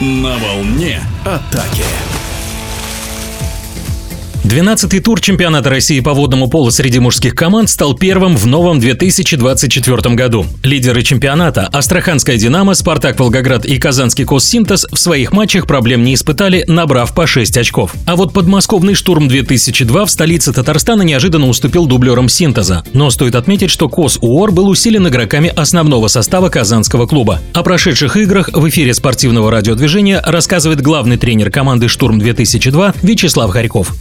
На волне атаки. 12-й тур чемпионата России по водному полу среди мужских команд стал первым в новом 2024 году. Лидеры чемпионата – Астраханская «Динамо», «Спартак Волгоград» и Казанский «Коссинтез» в своих матчах проблем не испытали, набрав по 6 очков. А вот подмосковный «Штурм-2002» в столице Татарстана неожиданно уступил дублерам «Синтеза». Но стоит отметить, что КОС-УОР был усилен игроками основного состава казанского клуба. О прошедших играх в эфире спортивного радиодвижения рассказывает главный тренер команды «Штурм-2002» Вячеслав Харьков.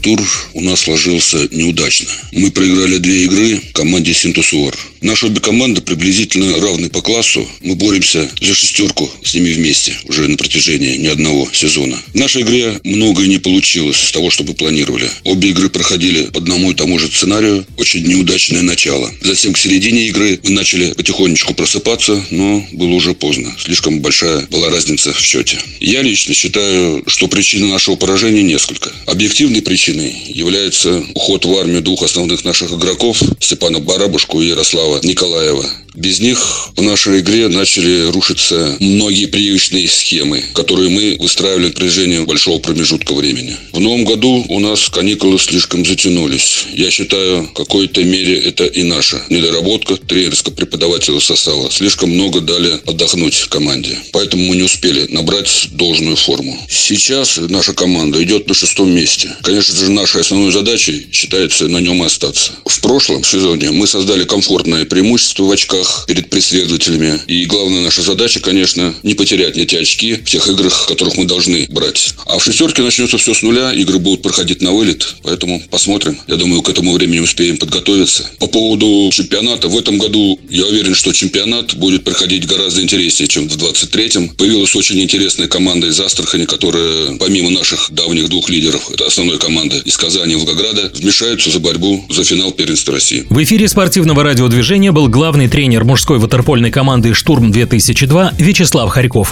У нас сложился неудачно. Мы проиграли две игры команде Синтусуар. Наши обе команды приблизительно равны по классу. Мы боремся за шестерку с ними вместе уже на протяжении не одного сезона. В нашей игре многое не получилось с того, что мы планировали. Обе игры проходили по одному и тому же сценарию. Очень неудачное начало. Затем к середине игры мы начали потихонечку просыпаться, но было уже поздно. Слишком большая была разница в счете. Я лично считаю, что причины нашего поражения несколько. Объективной причиной является уход в армию двух основных наших игроков Степана Барабушку и Ярослава Николаева. Без них в нашей игре начали рушиться многие привычные схемы, которые мы выстраивали на протяжении большого промежутка времени. В новом году у нас каникулы слишком затянулись. Я считаю, в какой-то мере это и наша недоработка тренерско-преподавательского состава. Слишком много дали отдохнуть команде. Поэтому мы не успели набрать должную форму. Сейчас наша команда идет на шестом месте. Конечно же, нашей основной задачей считается на нем остаться. В прошлом сезоне мы создали комфортное преимущество в очках играх перед преследователями. И главная наша задача, конечно, не потерять эти очки в тех играх, которых мы должны брать. А в шестерке начнется все с нуля, игры будут проходить на вылет, поэтому посмотрим. Я думаю, к этому времени успеем подготовиться. По поводу чемпионата, в этом году я уверен, что чемпионат будет проходить гораздо интереснее, чем в 23-м. Появилась очень интересная команда из Астрахани, которая, помимо наших давних двух лидеров, это основной команда из Казани и Волгограда, вмешаются за борьбу за финал первенства России. В эфире спортивного радиодвижения был главный тренер тренер мужской ватерпольной команды «Штурм-2002» Вячеслав Харьков.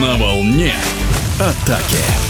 На волне атаки.